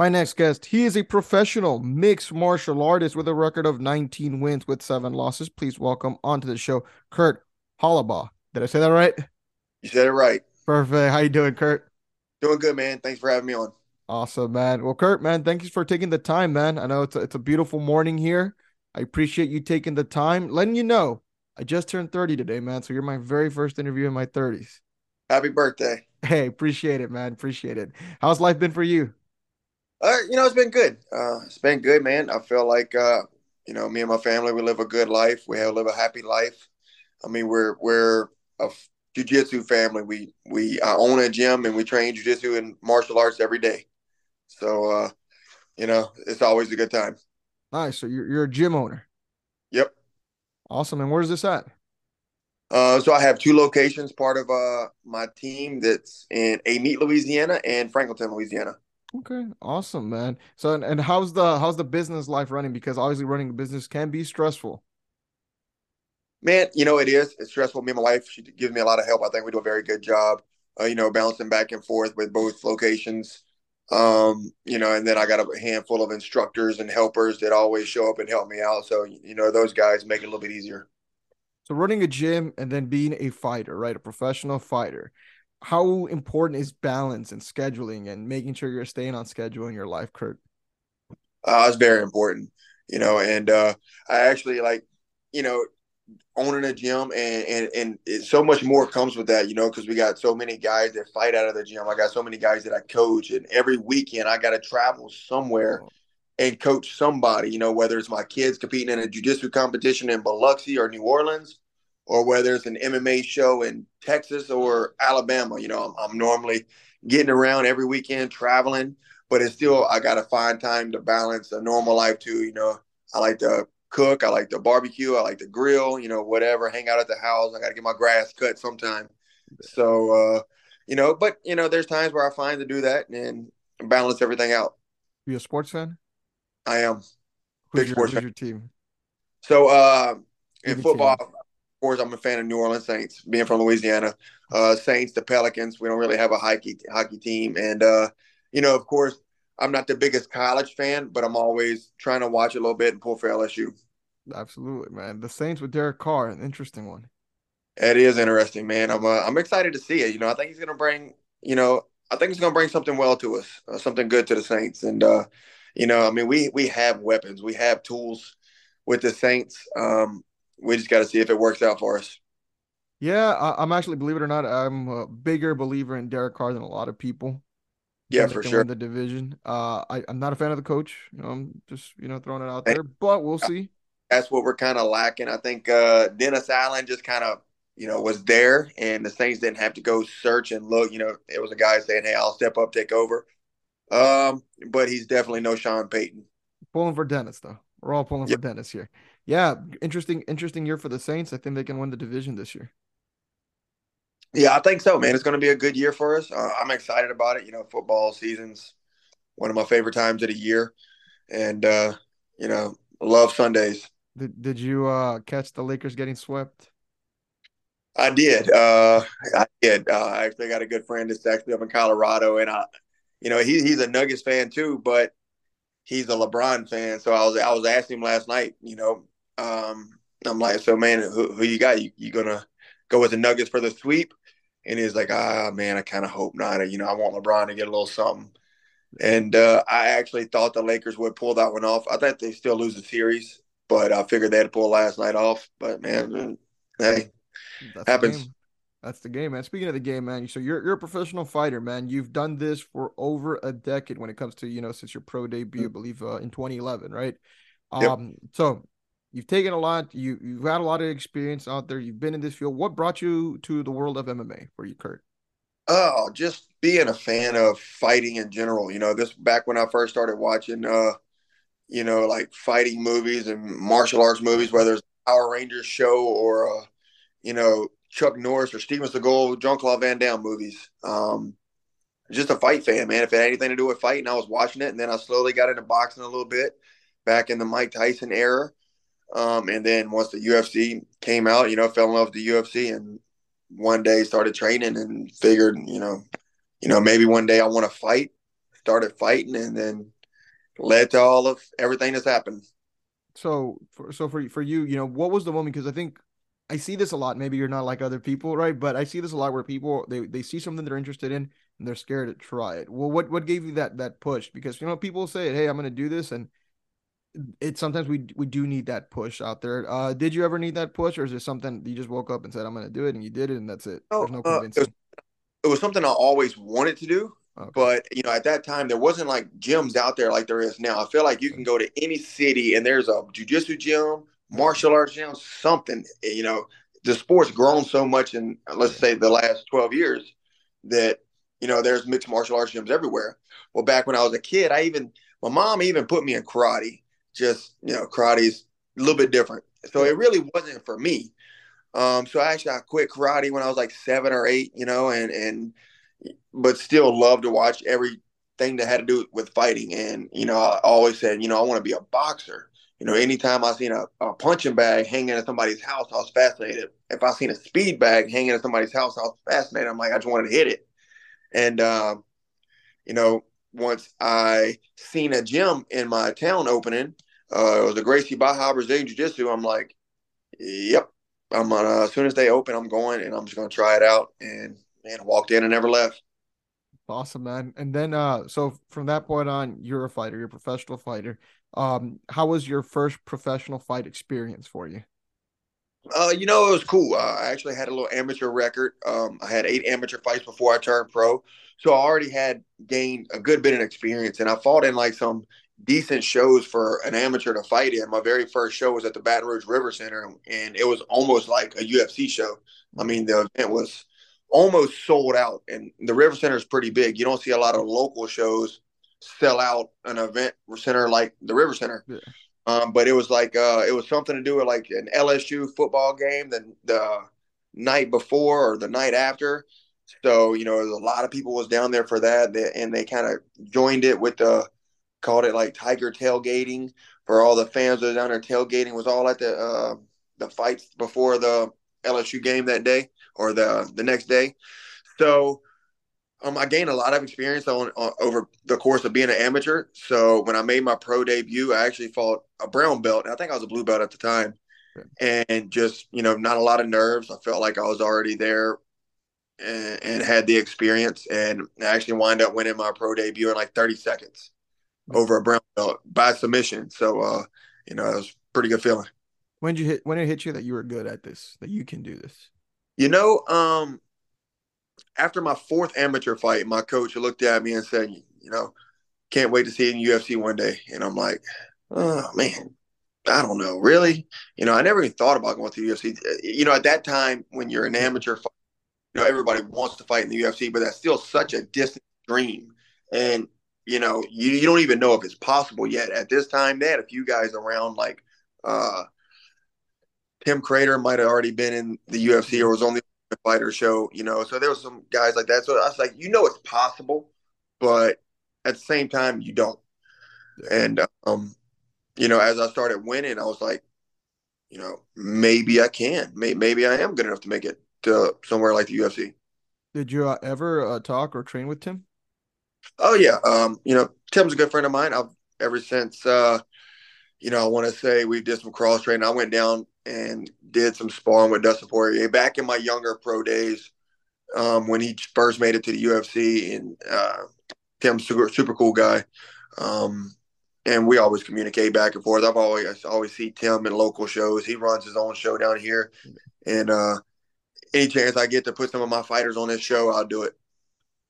My next guest, he is a professional mixed martial artist with a record of 19 wins with seven losses. Please welcome onto the show, Kurt Holobaugh. Did I say that right? You said it right. Perfect. How you doing, Kurt? Doing good, man. Thanks for having me on. Awesome, man. Well, Kurt, man, thank you for taking the time, man. I know it's a, it's a beautiful morning here. I appreciate you taking the time. Letting you know, I just turned 30 today, man. So you're my very first interview in my 30s. Happy birthday. Hey, appreciate it, man. Appreciate it. How's life been for you? Uh, you know, it's been good. Uh, it's been good, man. I feel like, uh, you know, me and my family, we live a good life. We have live a happy life. I mean, we're we're a jujitsu family. We we I own a gym and we train jujitsu and martial arts every day. So, uh, you know, it's always a good time. Nice. So you're you're a gym owner. Yep. Awesome. And where's this at? Uh, so I have two locations. Part of uh my team that's in Amite, Louisiana, and Franklinton, Louisiana. Okay, awesome, man. So, and, and how's the how's the business life running? Because obviously, running a business can be stressful. Man, you know it is. It's stressful. Me and my wife, she gives me a lot of help. I think we do a very good job. Uh, you know, bouncing back and forth with both locations. Um, you know, and then I got a handful of instructors and helpers that always show up and help me out. So, you know, those guys make it a little bit easier. So, running a gym and then being a fighter, right? A professional fighter how important is balance and scheduling and making sure you're staying on schedule in your life, Kurt? Uh, it's very important, you know, and uh, I actually like, you know, owning a gym and and and it, so much more comes with that, you know, because we got so many guys that fight out of the gym. I got so many guys that I coach, and every weekend I got to travel somewhere and coach somebody, you know, whether it's my kids competing in a jiu-jitsu competition in Biloxi or New Orleans, or whether it's an MMA show in Texas or Alabama. You know, I'm, I'm normally getting around every weekend, traveling, but it's still I got to find time to balance a normal life too. You know, I like to cook, I like to barbecue, I like to grill. You know, whatever, hang out at the house. I got to get my grass cut sometime. So, uh, you know, but you know, there's times where I find to do that and balance everything out. You a sports fan? I am. Who's Big your, sports who's fan. your team? So, uh, in football, team course, I'm a fan of New Orleans Saints, being from Louisiana. Uh, Saints, the Pelicans. We don't really have a hockey hockey team, and uh, you know, of course, I'm not the biggest college fan, but I'm always trying to watch a little bit and pull for LSU. Absolutely, man. The Saints with Derek Carr, an interesting one. It is interesting, man. I'm uh, I'm excited to see it. You know, I think he's going to bring. You know, I think he's going to bring something well to us, uh, something good to the Saints, and uh, you know, I mean, we we have weapons, we have tools with the Saints. Um, we just got to see if it works out for us. Yeah, I, am actually, believe it or not, I'm a bigger believer in Derek Carr than a lot of people. Yeah, for sure. the division. Uh, I, I'm not a fan of the coach. You know, I'm just you know throwing it out there, but we'll see. That's what we're kind of lacking. I think uh, Dennis Allen just kind of you know was there, and the Saints didn't have to go search and look. You know, it was a guy saying, "Hey, I'll step up, take over." Um, but he's definitely no Sean Payton. Pulling for Dennis though. We're all pulling yep. for Dennis here yeah, interesting, interesting year for the Saints. I think they can win the division this year. Yeah, I think so, man. It's going to be a good year for us. Uh, I'm excited about it. You know, football season's one of my favorite times of the year, and uh, you know, love Sundays. Did Did you uh, catch the Lakers getting swept? I did. Uh, I did. Uh, I actually got a good friend that's actually up in Colorado, and I, you know, he, he's a Nuggets fan too, but he's a LeBron fan. So I was I was asking him last night, you know, um, I'm like, so man, who, who you got? You, you gonna go with the Nuggets for the sweep? And he's like, ah, man, I kind of hope not. You know, I want LeBron to get a little something. And uh, I actually thought the Lakers would pull that one off. I thought they still lose the series, but I figured they had to pull last night off. But man, hey, That's happens. The That's the game, man. Speaking of the game, man. So you're you're a professional fighter, man. You've done this for over a decade when it comes to you know since your pro debut, I believe, uh, in 2011, right? Um, yep. so You've taken a lot. You you've had a lot of experience out there. You've been in this field. What brought you to the world of MMA for you, Kurt? Oh, just being a fan of fighting in general. You know, this back when I first started watching, uh, you know, like fighting movies and martial arts movies, whether it's Power Rangers show or, uh, you know, Chuck Norris or Steven Seagal, Jean Claude Van Damme movies. Um, just a fight fan, man. If it had anything to do with fighting, I was watching it, and then I slowly got into boxing a little bit back in the Mike Tyson era. Um, and then once the UFC came out, you know, fell in love with the UFC and one day started training and figured, you know, you know, maybe one day I want to fight. started fighting, and then led to all of everything that's happened. So, for, so for for you, you know, what was the moment? Because I think I see this a lot. Maybe you're not like other people, right? But I see this a lot where people they they see something they're interested in and they're scared to try it. Well, what what gave you that that push? Because you know people say, "Hey, I'm going to do this," and it sometimes we we do need that push out there. Uh, did you ever need that push, or is it something you just woke up and said, "I'm going to do it," and you did it, and that's it? Oh, There's no convincing. Uh, it, was, it was something I always wanted to do. Okay. But you know, at that time, there wasn't like gyms out there like there is now. I feel like you can go to any city and there's a jujitsu gym, martial arts gym, something. You know, the sport's grown so much in let's say the last twelve years that you know there's mixed martial arts gyms everywhere. Well, back when I was a kid, I even my mom even put me in karate. Just you know, karate's a little bit different, so it really wasn't for me. Um, so I actually I quit karate when I was like seven or eight, you know, and and but still love to watch everything that had to do with fighting. And, you know, I always said, you know, I want to be a boxer. You know, anytime I seen a, a punching bag hanging at somebody's house, I was fascinated. If I seen a speed bag hanging at somebody's house, I was fascinated. I'm like, I just wanted to hit it. And, um, you know, once I seen a gym in my town opening, uh, it was a Gracie Barra Brazilian Jiu Jitsu. I'm like, yep, I'm gonna, as soon as they open, I'm going and I'm just gonna try it out. And man, walked in and never left. Awesome, man. And then, uh, so from that point on, you're a fighter, you're a professional fighter. Um, how was your first professional fight experience for you? Uh, you know, it was cool. Uh, I actually had a little amateur record. Um, I had eight amateur fights before I turned pro, so I already had gained a good bit of experience. And I fought in like some decent shows for an amateur to fight in. My very first show was at the Baton Rouge River Center, and it was almost like a UFC show. I mean, the event was almost sold out. And the River Center is pretty big. You don't see a lot of local shows sell out an event center like the River Center. Yeah. Um, but it was like uh, it was something to do with like an LSU football game the the night before or the night after. So you know, a lot of people was down there for that, and they kind of joined it with the called it like Tiger tailgating for all the fans that were down there tailgating. Was all at the uh, the fights before the LSU game that day or the the next day. So um, I gained a lot of experience on, on, over the course of being an amateur. So when I made my pro debut, I actually fought a brown belt. I think I was a blue belt at the time, and just you know, not a lot of nerves. I felt like I was already there and, and had the experience, and I actually wind up winning my pro debut in like 30 seconds over a brown belt by submission. So uh, you know, it was pretty good feeling. When did you hit? When did it hit you that you were good at this? That you can do this? You know, um, after my fourth amateur fight, my coach looked at me and said, "You know, can't wait to see you in UFC one day." And I'm like, "Oh man, I don't know, really." You know, I never even thought about going to the UFC. You know, at that time when you're an amateur, you know, everybody wants to fight in the UFC, but that's still such a distant dream. And you know, you, you don't even know if it's possible yet. At this time, they had a few guys around like uh, Tim Credeur might have already been in the UFC or was on the fighter show, you know. So there was some guys like that. So I was like, you know, it's possible, but at the same time, you don't. And um, you know, as I started winning, I was like, you know, maybe I can. Maybe, maybe I am good enough to make it to somewhere like the UFC. Did you uh, ever uh, talk or train with Tim? Oh yeah, um, you know, Tim's a good friend of mine. I've ever since uh, you know, I want to say we did some cross training. I went down and did some sparring with Dustin Poirier back in my younger pro days um, when he first made it to the UFC. And uh, Tim's super, super cool guy. Um, and we always communicate back and forth. I've always always see Tim in local shows. He runs his own show down here, and uh, any chance I get to put some of my fighters on his show, I'll do it.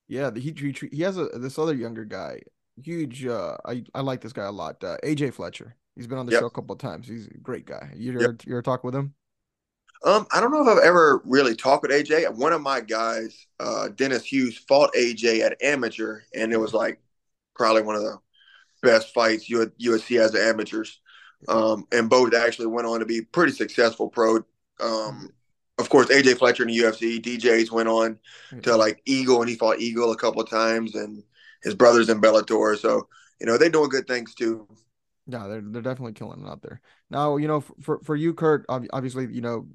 Yeah, he he, he has a this other younger guy, huge. Uh, I I like this guy a lot. Uh, AJ Fletcher. He's been on the yep. show a couple of times. He's a great guy. You ever, yep. you ever talk with him? Um, I don't know if I've ever really talked with AJ. One of my guys, uh, Dennis Hughes, fought AJ at amateur, and it was like probably one of the best fights would see as amateurs. Um, and both actually went on to be pretty successful pro. Um, of course, AJ Fletcher in the UFC, DJs went on to like Eagle, and he fought Eagle a couple of times, and his brothers in Bellator. So you know they're doing good things too. Yeah, they're they're definitely killing it out there. Now, you know, for for you, Kurt, obviously, you know,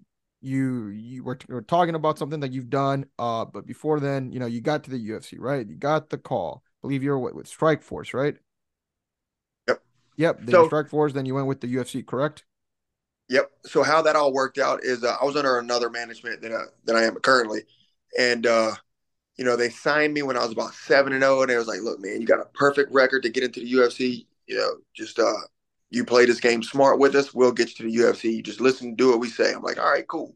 you you were, were talking about something that you've done, uh, but before then, you know, you got to the UFC, right? You got the call. believe you're with, with Strikeforce, right? Yep. Yep. Then so, Strikeforce, then you went with the UFC, correct? Yep. So how that all worked out is uh, I was under another management than uh, than I am currently, and uh, you know they signed me when I was about seven and zero, oh, and they was like, "Look, man, you got a perfect record to get into the UFC. You know, just uh, you play this game smart with us, we'll get you to the UFC. You just listen, do what we say." I'm like, "All right, cool."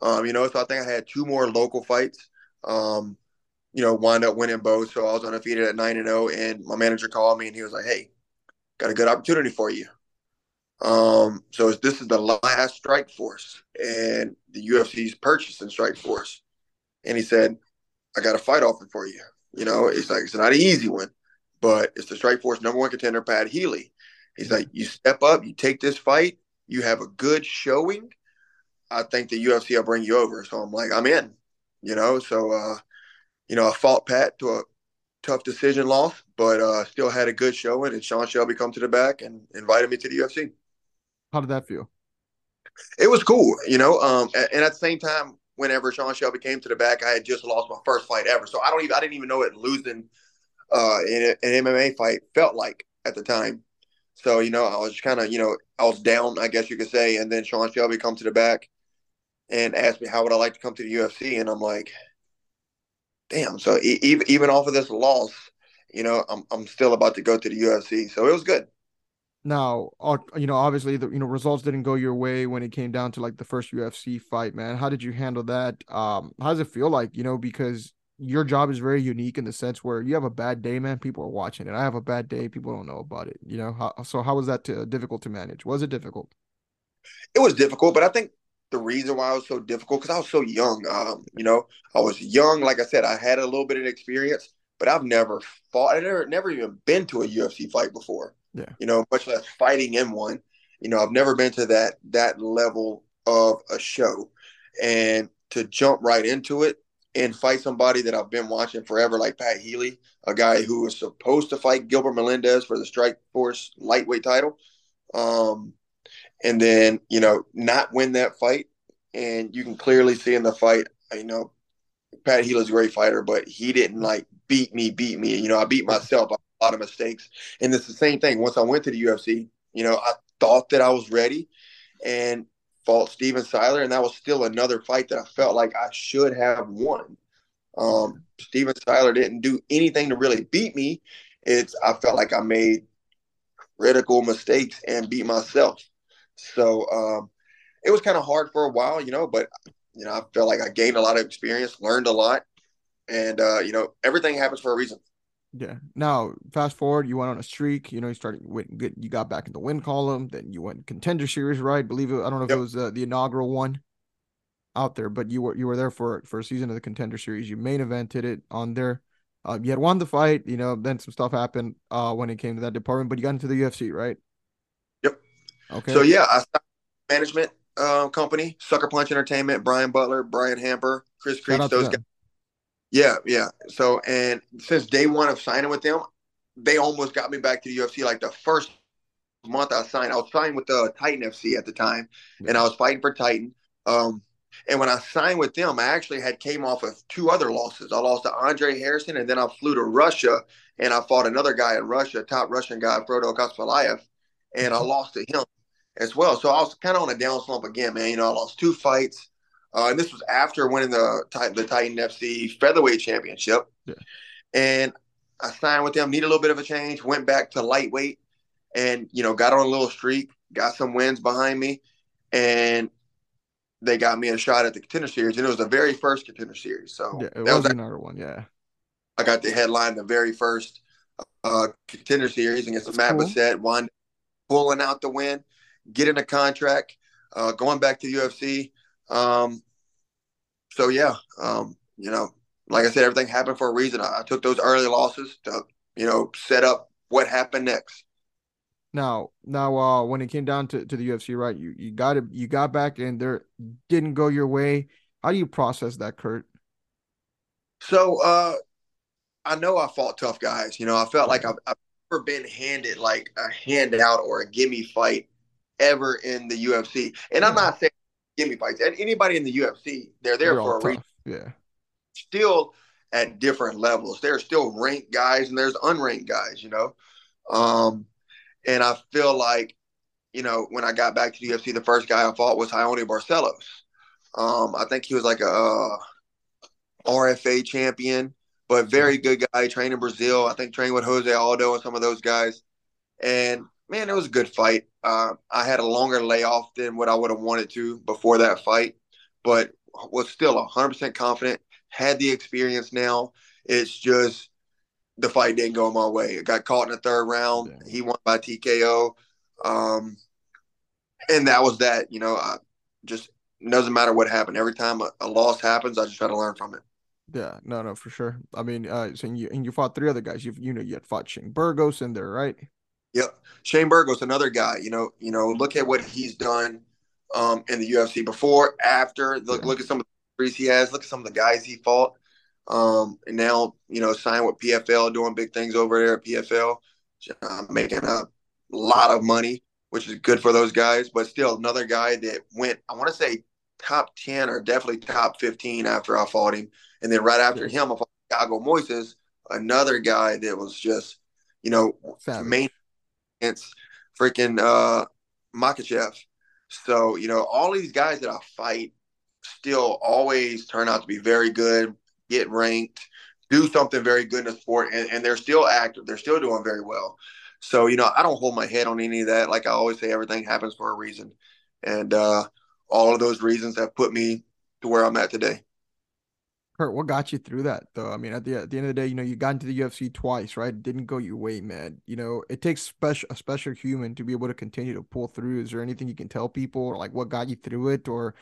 Um, you know, so I think I had two more local fights. Um, you know, wind up winning both, so I was undefeated at nine and zero. Oh, and my manager called me and he was like, "Hey, got a good opportunity for you." Um, so this is the last Strikeforce, and the UFC's purchasing Strikeforce. And he said, I got a fight offer for you. You know, it's like it's not an easy one, but it's the Strikeforce number one contender, Pat Healy. He's like, you step up, you take this fight, you have a good showing. I think the UFC will bring you over. So I'm like, I'm in. You know, so uh, you know, I fought Pat to a tough decision loss, but uh, still had a good showing. And Sean Shelby come to the back and invited me to the UFC. How did that feel? It was cool, you know. Um, and at the same time, whenever Sean Shelby came to the back, I had just lost my first fight ever, so I don't even I didn't even know it losing uh, in an MMA fight felt like at the time. So you know, I was kind of you know I was down, I guess you could say, and then Sean Shelby come to the back and asked me how would I like to come to the UFC, and I'm like, damn. So even even off of this loss, you know, I'm I'm still about to go to the UFC, so it was good. Now, you know, obviously the you know results didn't go your way when it came down to like the first UFC fight, man. How did you handle that? Um, how does it feel like, you know, because your job is very unique in the sense where you have a bad day, man, people are watching it. I have a bad day, people don't know about it, you know. How, so how was that to, difficult to manage? Was it difficult? It was difficult, but I think the reason why it was so difficult because I was so young. Um, you know, I was young. Like I said, I had a little bit of experience, but I've never fought. I never, never even been to a UFC fight before. Yeah. You know, much less fighting in one. You know, I've never been to that that level of a show. And to jump right into it and fight somebody that I've been watching forever, like Pat Healy, a guy who was supposed to fight Gilbert Melendez for the Strike Force lightweight title. Um, and then, you know, not win that fight. And you can clearly see in the fight, you know, Pat Healy's a great fighter, but he didn't like beat me, beat me. You know, I beat myself a lot of mistakes. And it's the same thing. Once I went to the UFC, you know, I thought that I was ready and fought Steven Siler, and that was still another fight that I felt like I should have won. Um, Steven Siler didn't do anything to really beat me. It's I felt like I made critical mistakes and beat myself. So um, it was kind of hard for a while, you know, but you know, I felt like I gained a lot of experience, learned a lot, and uh, you know, everything happens for a reason. Yeah. Now, fast forward, you went on a streak. You know, you started went good. You got back in the win column. Then you went contender series, right? Believe it. I don't know if yep. it was uh, the inaugural one out there, but you were you were there for for a season of the contender series. You main evented it on there. Uh, you had won the fight. You know, then some stuff happened uh, when it came to that department, but you got into the UFC, right? Yep. Okay. So yeah, I management uh, company, Sucker Punch Entertainment, Brian Butler, Brian Hamper, Chris Creech, those guys. Yeah, yeah. So, and since day one of signing with them, they almost got me back to the UFC. Like the first month I signed, I was signed with the uh, Titan FC at the time, yeah. and I was fighting for Titan. Um, and when I signed with them, I actually had came off of two other losses. I lost to Andre Harrison, and then I flew to Russia and I fought another guy in Russia, top Russian guy, Frodo Kaspalayev, and I mm-hmm. lost to him as well. So I was kind of on a down slump again, man. You know, I lost two fights. Uh, and this was after winning the the Titan FC featherweight championship. Yeah. And I signed with them, needed a little bit of a change, went back to lightweight, and you know got on a little streak, got some wins behind me, and they got me a shot at the contender series, and it was the very first contender series. So yeah, it was, was another one. Yeah, I got the headline the very first uh, contender series against That's Matt cool. Bessette, won, pulling out the win, getting a contract, uh, going back to UFC. Um, so yeah, um, you know, like I said, everything happened for a reason. I, I, took those early losses to, you know, set up what happened next. Now, now, uh, when it came down to, to the UFC, right? You you got it, you got back and there didn't go your way. How do you process that, Kurt? So, uh, I know I fought tough guys. You know, I felt like I've, I've never been handed like a handout or a gimme fight ever in the UFC. And I'm not saying gimme fights. And anybody in the UFC, they're there they're for a reason. Yeah. Still, at different levels. There are still ranked guys and there's unranked guys, you know. Um, and I feel like, you know, when I got back to the UFC, the first guy I fought was Raoni Barcelos. Um, I think he was like a uh, RFA champion, but very good guy. Trained in Brazil. I think trained with Jose Aldo and some of those guys. And man, it was a good fight. Uh, I had a longer layoff than what I would have wanted to before that fight, but was still 100% confident. Had the experience now. It's just the fight didn't go my way. It got caught in the third round. Yeah. He won by TKO. Um, and that was that. You know, I just doesn't matter what happened. Every time a, a, loss happens, I just try to learn from it. Yeah, no, no, for sure. I mean, uh, so you and you fought three other guys. You've you know you had fought Shane Burgos in there, right? Yep, Shane Burgos, another guy. You know, you know, look at what he's done um, in the UFC before, after. Look, yeah. look at some of the he has. Look at some of the guys he fought. Um, and now, you know, signed with PFL, doing big things over there at PFL, uh, making a lot of money, which is good for those guys. But still, another guy that went, I want to say top 10 or definitely top 15 after I fought him. And then right after yeah. him, I fought Thiago Moises, another guy that was just, you know, Savage. main against freaking uh, Makhachev. So, you know, all these guys that I fight still always turn out to be very good, get ranked, do something very good in the sport, and, and they're still active. They're still doing very well. So, you know, I don't hold my head on any of that. Like I always say, everything happens for a reason. And uh, all of those reasons have put me to where I'm at today. Kurt, what got you through that though? I mean, at the at the end of the day, you know, you got into the UFC twice, right? It didn't go your way, man. You know, it takes special a special human to be able to continue to pull through. Is there anything you can tell people, or like what got you through it, or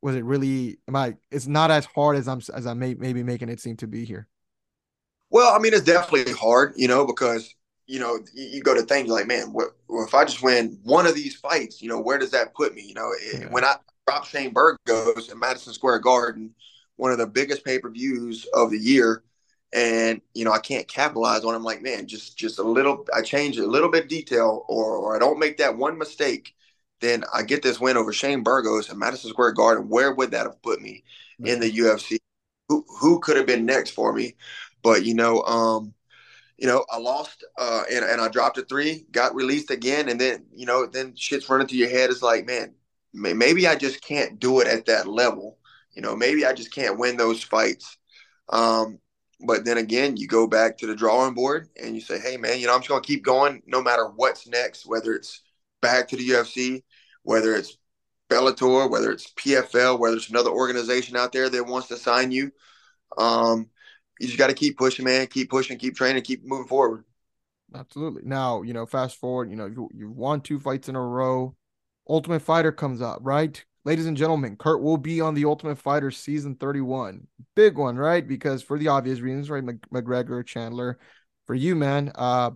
was it really? Am I? It's not as hard as I'm as I may maybe making it seem to be here. Well, I mean, it's definitely hard, you know, because you know you, go to things like, man, what, well, if I just win one of these fights, you know, where does that put me? You know, yeah. when I drop Shane Burgos in Madison Square Garden one of the biggest pay per views of the year, and you know I can't capitalize on. It. I'm like, man, just just a little. I change a little bit detail, or or I don't make that one mistake, then I get this win over Shane Burgos at Madison Square Garden. Where would that have put me in the UFC? Who who could have been next for me? But you know, um, you know, I lost uh, and, and I dropped a three, got released again, and then you know, then shit's running through your head. It's like, man, maybe I just can't do it at that level. You know, maybe I just can't win those fights. Um, but then again, you go back to the drawing board and you say, hey, man, you know, I'm just going to keep going no matter what's next, whether it's back to the UFC, whether it's Bellator, whether it's PFL, whether it's another organization out there that wants to sign you. Um, you just got to keep pushing, man. Keep pushing, keep training, keep moving forward. Absolutely. Now, you know, fast forward, you know, you, you've won two fights in a row. Ultimate Fighter comes up, right? Ladies and gentlemen, Kurt will be on the Ultimate Fighter season 31. Big one, right? Because for the obvious reasons, right? McGregor, Chandler. For you, man, uh,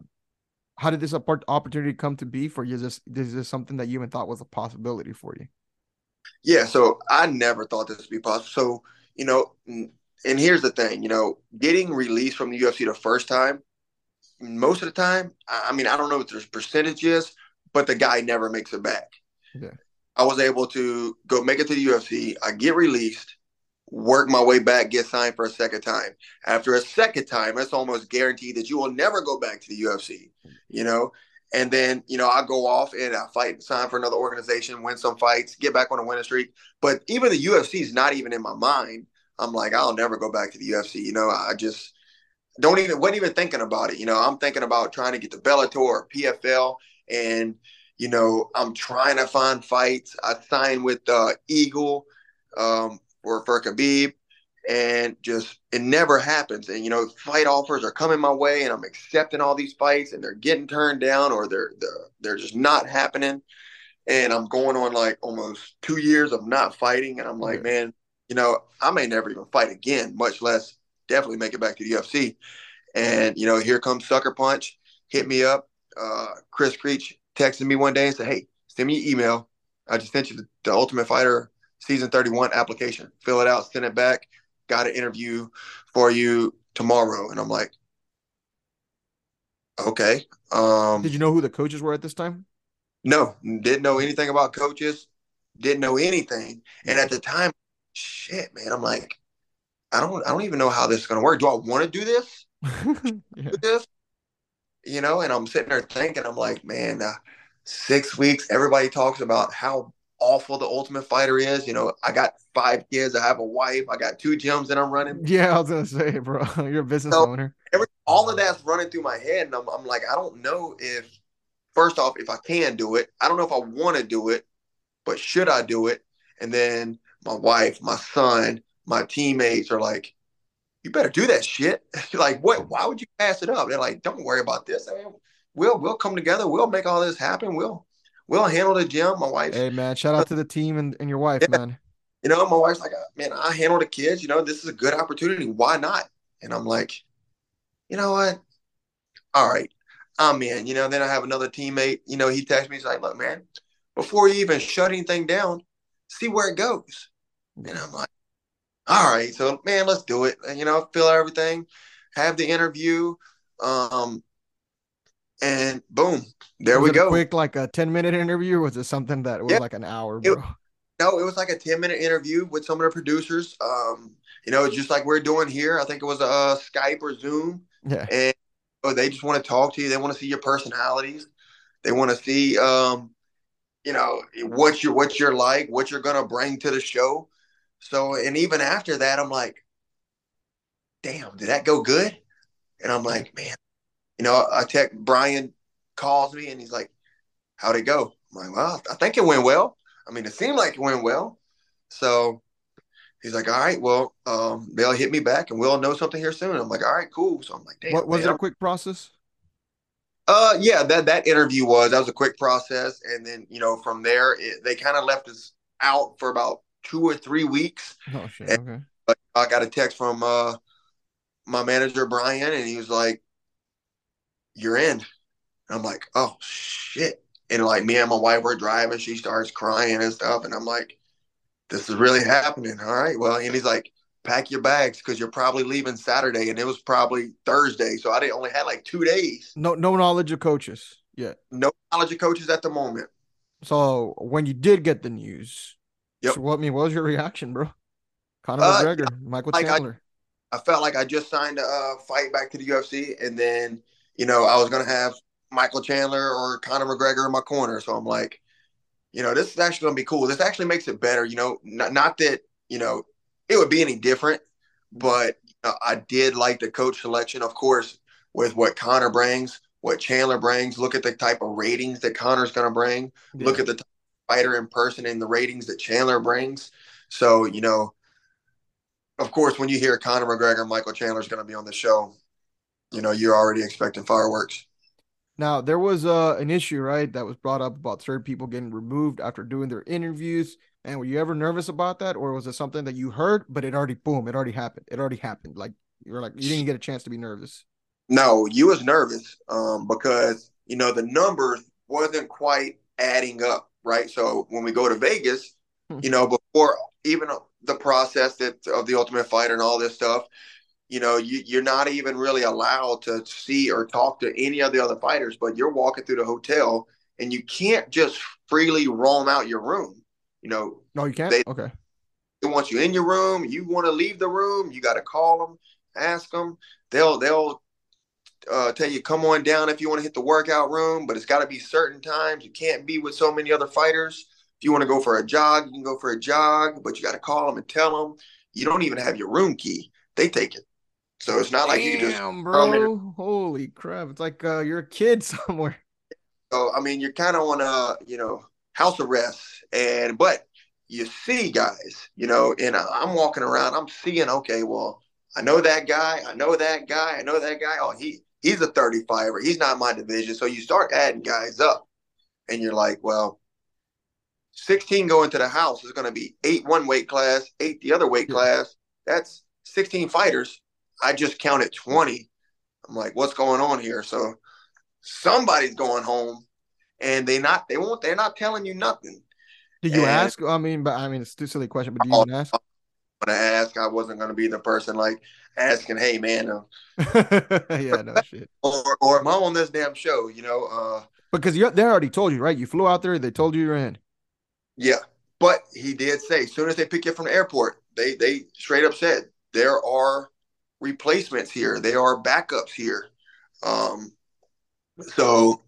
how did this opportunity come to be for you? Is this, is this something that you even thought was a possibility for you? Yeah, so I never thought this would be possible. So, you know, and here's the thing, you know, getting released from the UFC the first time, most of the time, I mean, I don't know what there's percentages, but the guy never makes it back. Yeah. I was able to go make it to the UFC. I get released, work my way back, get signed for a second time. After a second time, it's almost guaranteed that you will never go back to the UFC, you know? And then, you know, I go off and I fight, sign for another organization, win some fights, get back on a winning streak. But even the UFC is not even in my mind. I'm like, I'll never go back to the UFC. You know, I just don't even, wasn't even thinking about it. You know, I'm thinking about trying to get to Bellator or PFL. And, you know, I'm trying to find fights. I signed with uh, Eagle um, for for Khabib, and just it never happens. And you know, fight offers are coming my way, and I'm accepting all these fights, and they're getting turned down, or they're they're, they're just not happening. And I'm going on like almost two years of not fighting, and I'm like, yeah. man, you know, I may never even fight again, much less definitely make it back to the UFC. And you know, here comes Sucker Punch, hit me up. Uh, Chris Creech texted me one day and said, "Hey, send me an email. I just sent you the, the Ultimate Fighter season 31 application. Fill it out, send it back. Got an interview for you tomorrow." And I'm like, "Okay." Um, Did you know who the coaches were at this time? No, didn't know anything about coaches. Didn't know anything. And at the time, shit, man, I'm like, I don't I don't even know how this is gonna work. Do I want to do this? yeah. do this? You know, and I'm sitting there thinking, I'm like, man, uh, six weeks. Everybody talks about how awful the Ultimate Fighter is. You know, I got five kids. I have a wife. I got two gyms that I'm running. Yeah, I was gonna say, bro, you're a business so owner. Every, all of that's running through my head, and I'm, I'm like, I don't know if, first off, if I can do it. I don't know if I want to do it, but should I do it? And then my wife, my son, my teammates are like, you better do that shit. like, what? Why would you pass it up? They're like, don't worry about this. I mean, we'll we'll come together. We'll make all this happen. We'll we'll handle the gym. My wife. Hey man, shout out to the team and, and your wife, yeah. man. You know, my wife's like, man, I handle the kids. You know, this is a good opportunity. Why not? And I'm like, you know what? All right, I'm in. You know, then I have another teammate. You know, he texts me. He's like, look, man, before you even shut anything down, see where it goes. And I'm like, all right, so man, let's do it. And, you know, fill out everything, have the interview. Um, and boom, there was we go. quick, like a 10 minute interview, was it something that was yeah. like an hour, bro? It, no, it was like a 10 minute interview with some of the producers. Um, you know, just like we're doing here. I think it was a uh, Skype or Zoom. Yeah. And oh, they just want to talk to you. They want to see your personalities. They want to see, um, you know, what you're what you're like, what you're gonna bring to the show. So, and even after that, I'm like, damn, did that go good? And I'm like, man, you know, I text Brian calls me and he's like, how'd it go? I'm like, well, I think it went well. I mean, it seemed like it went well. So he's like, all right, well, um, they'll hit me back and we'll know something here soon. I'm like, all right, cool. So I'm like, damn. What, was man, it a quick process? Uh, yeah, that that interview was that was a quick process, and then you know from there it, they kind of left us out for about two or three weeks. Oh shit! And, okay. But I got a text from uh my manager Brian, and he was like, you're in. And I'm like, oh shit. And like me and my wife were driving, she starts crying and stuff. And I'm like, this is really happening. All right. Well, and he's like, pack your bags because you're probably leaving Saturday. And it was probably Thursday. So I didn't only had like two days. No, no knowledge of coaches yet. No knowledge of coaches at the moment. So when you did get the news, yep. So what I mean, what was your reaction, bro? Conor uh, McGregor, Michael like Chandler. I, I, felt like I just signed a uh, fight back to the UFC, and then you know, I was going to have Michael Chandler or Conor McGregor in my corner. So I'm like, you know, this is actually going to be cool. This actually makes it better. You know, not, not that, you know, it would be any different, but I did like the coach selection, of course, with what Conor brings, what Chandler brings. Look at the type of ratings that Conor's going to bring. Yeah. Look at the fighter in person and the ratings that Chandler brings. So, you know, of course, when you hear Conor McGregor, Michael Chandler's going to be on the show you know you're already expecting fireworks. Now there was uh, an issue, right, that was brought up about certain people getting removed after doing their interviews. And were you ever nervous about that, or was it something that you heard, but it already boom, it already happened, it already happened? Like you were like you didn't get a chance to be nervous. No, you was nervous um, because you know the numbers wasn't quite adding up, right? So when we go to Vegas, hmm. you know, before even the process that of the Ultimate Fighter and all this stuff, you know, you, you're not even really allowed to see or talk to any of the other fighters, but you're walking through the hotel and you can't just freely roam out your room. You know, no, you can't. They, okay. They want you in your room. You want to leave the room. You got to call them, ask them. They'll they'll uh, tell you come on down if you want to hit the workout room, but it's got to be certain times. You can't be with so many other fighters. If you want to go for a jog, you can go for a jog, but you got to call them and tell them. You don't even have your room key. They take it. So it's not like you just bro. Holy crap! It's like uh, you're a kid somewhere. So I mean, you're kind of on a you know house arrest, and but you see guys, you know, and I'm walking around, I'm seeing, okay, well, I know that guy, I know that guy, I know that guy. Oh, he he's a 35er. He's not my division. So you start adding guys up, and you're like, well, 16 going to the house is going to be eight one weight class, eight the other weight class. That's 16 fighters I just counted 20. I'm like, what's going on here? So somebody's going home and they not they won't they're not telling you nothing. Did you and, ask? I mean, but I mean it's too silly question, but do you oh, even ask? When I ask, I wasn't gonna be the person like asking, hey man, uh, yeah, no shit. Or or am I on this damn show? You know, uh because they already told you, right? You flew out there, they told you you're in. Yeah. But he did say as soon as they pick you up from the airport, they they straight up said there are replacements here. There are backups here. Um, so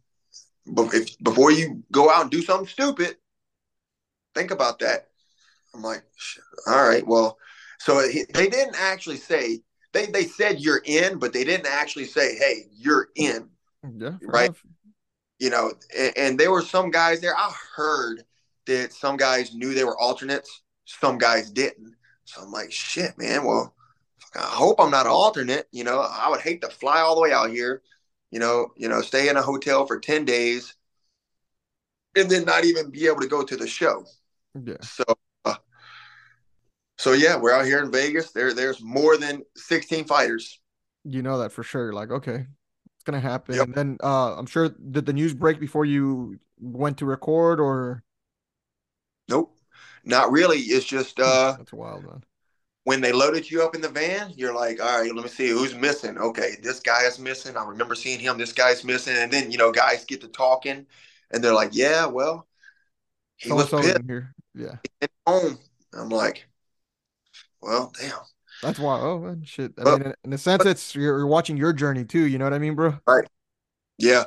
if, before you go out and do something stupid, think about that. I'm like, all right, well, so they didn't actually say they they said you're in, but they didn't actually say, hey, you're in. Yeah, right. Enough. You know, and, and there were some guys there. I heard that some guys knew they were alternates, some guys didn't. So I'm like, shit, man. Well, I hope I'm not an alternate. You know, I would hate to fly all the way out here. You know, you know, stay in a hotel for ten days, and then not even be able to go to the show. Yeah. So, so yeah, we're out here in Vegas. There, there's more than 16 fighters. You know that for sure. Like, okay, it's gonna happen. Yep. And then, uh, I'm sure did the news break before you went to record or? Nope, not really. It's just uh, that's wild, man. When they loaded you up in the van, you're like, all right, let me see who's missing. Okay, this guy is missing. I remember seeing him. This guy's missing. And then you know, guys get to talking, and they're like, yeah, well, he so was pissed. Here. Yeah. home. I'm like, well, damn. That's why. Oh shit. I well, mean, in a sense, it's you're, you're, watching your journey too. You know what I mean, bro? Right. Yeah.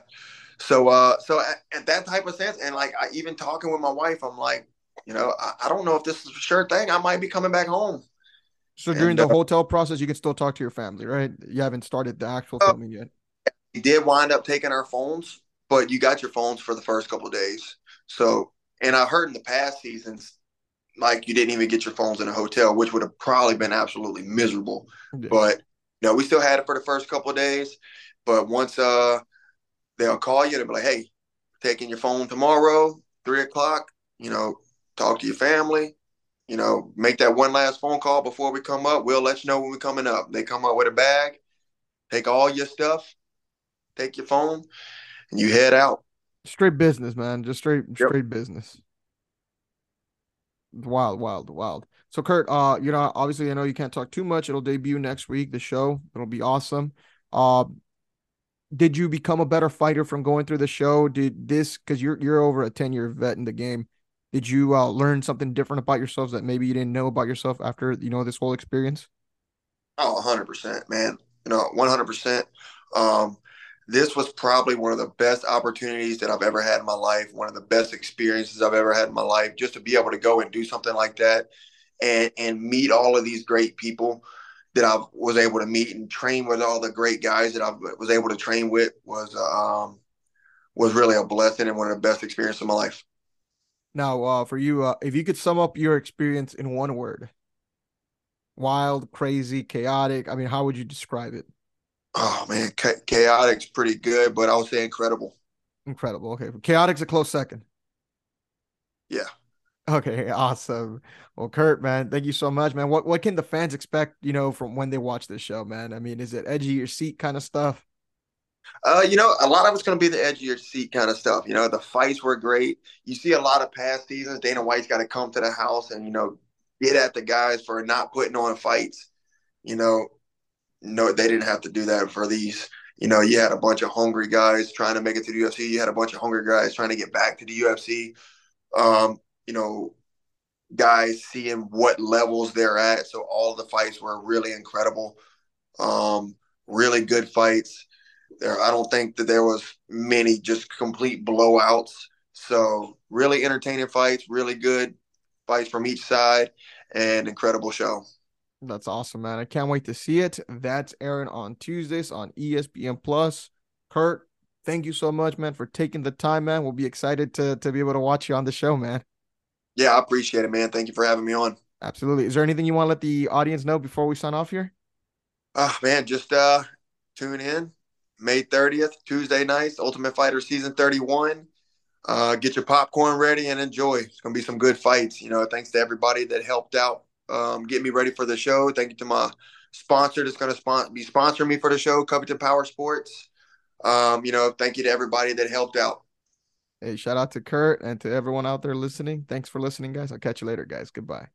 So, uh, so at, at that type of sense, and like, I even talking with my wife, I'm like, you know, I, I don't know if this is a sure thing. I might be coming back home. So during and, the uh, hotel process, you can still talk to your family, right? You haven't started the actual uh, filming yet. We did wind up taking our phones, but you got your phones for the first couple days. So and I heard in the past seasons, like you didn't even get your phones in a hotel, which would have probably been absolutely miserable. Yeah. But you know, we still had it for the first couple of days. But once uh they'll call you, they'll be like, Hey, taking your phone tomorrow, three o'clock, you know, talk to your family, you know, make that one last phone call before we come up. We'll let you know when we're coming up. They come up with a bag, take all your stuff, take your phone, and you head out. Straight business, man. Just straight yep. straight business. Wild, wild, wild. So Kurt, uh, you know, obviously I know you can't talk too much. It'll debut next week, the show. It'll be awesome. Uh did you become a better fighter from going through the show? Did this because you're you're over a 10 year vet in the game? Did you uh, learn something different about yourselves that maybe you didn't know about yourself after you know this whole experience? Oh, 100 percent, man. You know, 100 percent. Um, this was probably one of the best opportunities that I've ever had in my life, one of the best experiences I've ever had in my life, just to be able to go and do something like that and and meet all of these great people that I was able to meet and train with all the great guys that I was able to train with was um was really a blessing and one of the best experiences of my life. Now, uh, for you, uh, if you could sum up your experience in one word, wild, crazy, chaotic. I mean, how would you describe it? Oh man, chaotic's pretty good, but I would say incredible. Incredible. Okay, chaotic's a close second. Yeah. Okay, awesome. Well, Kurt, man, thank you so much, man. What what can the fans expect, you know, from when they watch this show, man? I mean, is it edgy your seat kind of stuff? Uh, you know, a lot of it's going to be the edge of your seat kind of stuff. You know, the fights were great. You see a lot of past seasons. Dana White's got to come to the house and you know get at the guys for not putting on fights. You know, no, they didn't have to do that for these. You know, you had a bunch of hungry guys trying to make it to the UFC. You had a bunch of hungry guys trying to get back to the UFC. Um, you know, guys seeing what levels they're at. So all the fights were really incredible. Um, really good fights. There, I don't think that there was many just complete blowouts. So really entertaining fights, really good fights from each side, and incredible show. That's awesome, man. I can't wait to see it. That's Aaron on Tuesdays on ESPN Plus. Kurt, thank you so much, man, for taking the time, man. We'll be excited to to be able to watch you on the show, man. Yeah, I appreciate it, man. Thank you for having me on. Absolutely. Is there anything you want to let the audience know before we sign off here? Oh man, just uh tune in. May 30th, Tuesday nights, Ultimate Fighter season 31. Uh, get your popcorn ready and enjoy. It's gonna be some good fights. You know, thanks to everybody that helped out um, get me ready for the show. Thank you to my sponsor that's going to spon- be sponsoring me for the show, Covington Power Sports. Um, you know, thank you to everybody that helped out. Hey, shout out to Kurt and to everyone out there listening. Thanks for listening, guys. I'll catch you later, guys. Goodbye.